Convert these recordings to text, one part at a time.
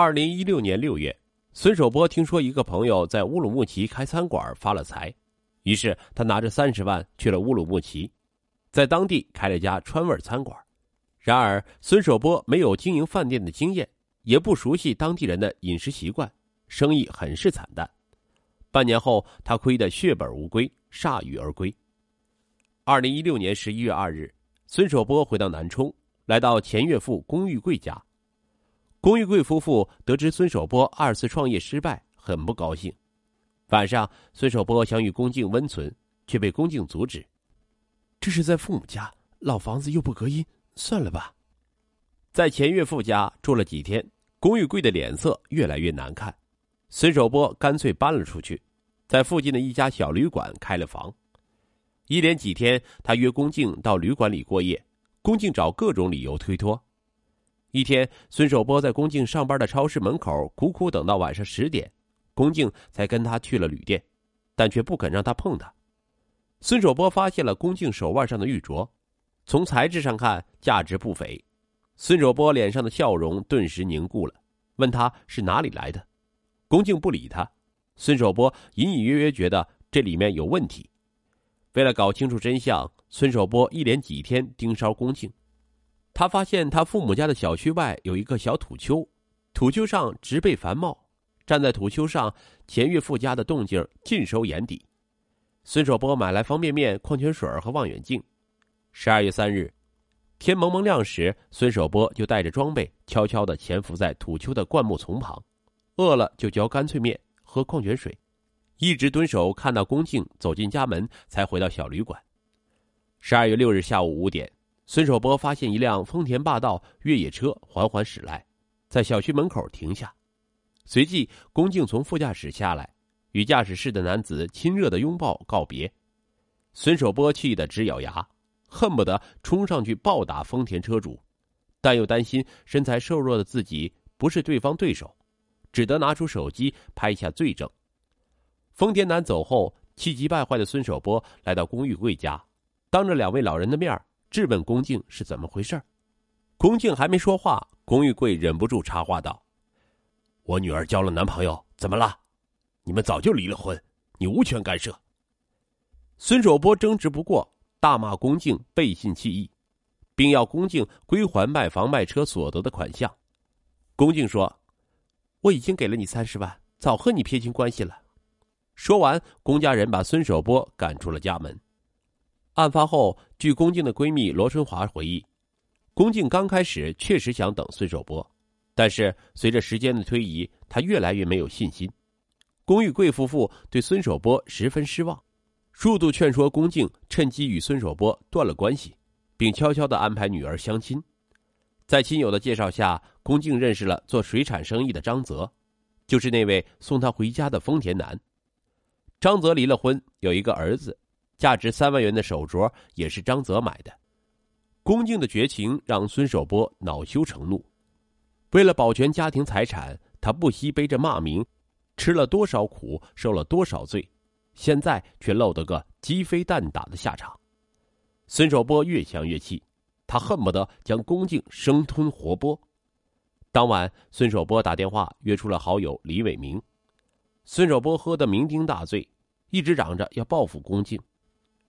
二零一六年六月，孙守波听说一个朋友在乌鲁木齐开餐馆发了财，于是他拿着三十万去了乌鲁木齐，在当地开了家川味餐馆。然而，孙守波没有经营饭店的经验，也不熟悉当地人的饮食习惯，生意很是惨淡。半年后，他亏得血本无归，铩羽而归。二零一六年十一月二日，孙守波回到南充，来到前岳父龚玉贵家。龚玉贵夫妇得知孙守波二次创业失败，很不高兴。晚上，孙守波想与龚静温存，却被龚静阻止。这是在父母家，老房子又不隔音。算了吧，在前岳父家住了几天，龚玉贵的脸色越来越难看。孙守波干脆搬了出去，在附近的一家小旅馆开了房。一连几天，他约龚静到旅馆里过夜，龚静找各种理由推脱。一天，孙守波在龚静上班的超市门口苦苦等到晚上十点，龚静才跟他去了旅店，但却不肯让他碰他。孙守波发现了龚静手腕上的玉镯。从材质上看，价值不菲。孙守波脸上的笑容顿时凝固了，问他是哪里来的。龚静不理他。孙守波隐隐约约觉得这里面有问题。为了搞清楚真相，孙守波一连几天盯梢龚静。他发现他父母家的小区外有一个小土丘，土丘上植被繁茂。站在土丘上，前岳父家的动静尽收眼底。孙守波买来方便面、矿泉水和望远镜。十二月三日，天蒙蒙亮时，孙守波就带着装备，悄悄的潜伏在土丘的灌木丛旁，饿了就嚼干脆面，喝矿泉水，一直蹲守看到龚静走进家门，才回到小旅馆。十二月六日下午五点，孙守波发现一辆丰田霸道越野车缓缓驶来，在小区门口停下，随即恭敬从副驾驶下来，与驾驶室的男子亲热的拥抱告别，孙守波气得直咬牙。恨不得冲上去暴打丰田车主，但又担心身材瘦弱的自己不是对方对手，只得拿出手机拍下罪证。丰田男走后，气急败坏的孙守波来到龚玉贵家，当着两位老人的面质问龚静是怎么回事。龚静还没说话，龚玉贵忍不住插话道：“我女儿交了男朋友，怎么了？你们早就离了婚，你无权干涉。”孙守波争执不过。大骂龚静背信弃义，并要龚静归还卖房卖车所得的款项。龚静说：“我已经给了你三十万，早和你撇清关系了。”说完，龚家人把孙守波赶出了家门。案发后，据龚静的闺蜜罗春华回忆，龚静刚开始确实想等孙守波，但是随着时间的推移，她越来越没有信心。龚玉贵夫妇对孙守波十分失望。数度劝说龚静趁机与孙守波断了关系，并悄悄的安排女儿相亲。在亲友的介绍下，龚静认识了做水产生意的张泽，就是那位送她回家的丰田男。张泽离了婚，有一个儿子，价值三万元的手镯也是张泽买的。龚静的绝情让孙守波恼羞成怒，为了保全家庭财产，他不惜背着骂名，吃了多少苦，受了多少罪。现在却落得个鸡飞蛋打的下场，孙守波越想越气，他恨不得将龚静生吞活剥。当晚，孙守波打电话约出了好友李伟明，孙守波喝得酩酊大醉，一直嚷着要报复龚静。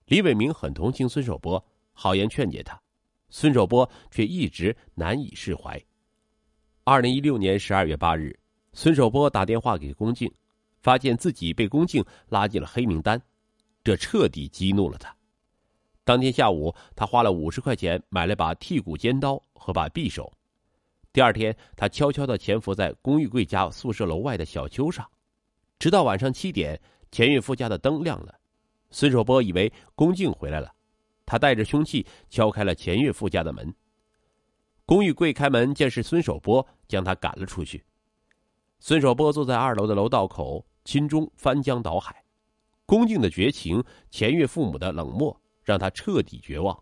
李伟明很同情孙守波，好言劝解他，孙守波却一直难以释怀。二零一六年十二月八日，孙守波打电话给龚静。发现自己被龚静拉进了黑名单，这彻底激怒了他。当天下午，他花了五十块钱买了把剔骨尖刀和把匕首。第二天，他悄悄的潜伏在龚玉贵家宿舍楼外的小丘上，直到晚上七点，钱岳父家的灯亮了。孙守波以为龚静回来了，他带着凶器敲开了钱岳父家的门。龚玉贵开门见是孙守波，将他赶了出去。孙守波坐在二楼的楼道口。心中翻江倒海，恭敬的绝情，钱岳父母的冷漠，让他彻底绝望。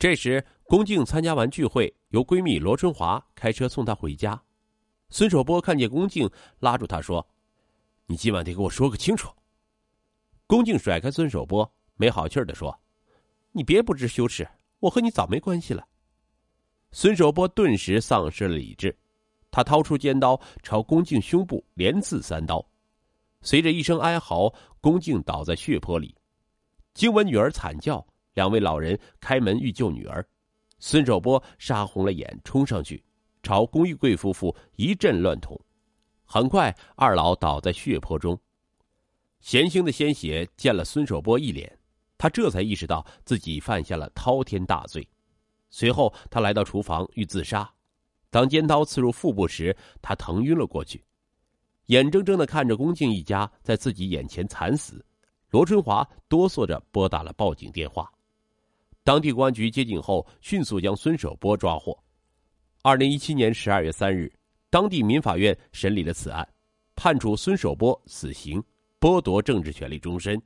这时，恭敬参加完聚会，由闺蜜罗春华开车送她回家。孙守波看见恭敬，拉住她说：“你今晚得给我说个清楚。”恭敬甩开孙守波，没好气的说：“你别不知羞耻，我和你早没关系了。”孙守波顿时丧失了理智，他掏出尖刀朝龚静胸部连刺三刀，随着一声哀嚎，龚静倒在血泊里。惊闻女儿惨叫，两位老人开门欲救女儿。孙守波杀红了眼，冲上去，朝龚玉贵夫妇一阵乱捅。很快，二老倒在血泊中。咸兴的鲜血溅了孙守波一脸，他这才意识到自己犯下了滔天大罪。随后，他来到厨房欲自杀。当尖刀刺入腹部时，他疼晕了过去，眼睁睁的看着龚静一家在自己眼前惨死。罗春华哆嗦着拨打了报警电话。当地公安局接警后，迅速将孙守波抓获。二零一七年十二月三日，当地民法院审理了此案，判处孙守波死刑，剥夺政治权利终身。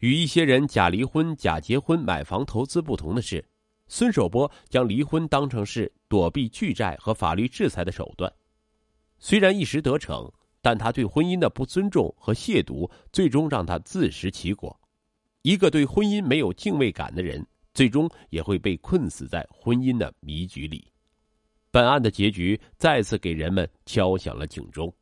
与一些人假离婚、假结婚买房投资不同的是，孙守波将离婚当成是躲避巨债和法律制裁的手段。虽然一时得逞，但他对婚姻的不尊重和亵渎，最终让他自食其果。一个对婚姻没有敬畏感的人，最终也会被困死在婚姻的迷局里。本案的结局再次给人们敲响了警钟。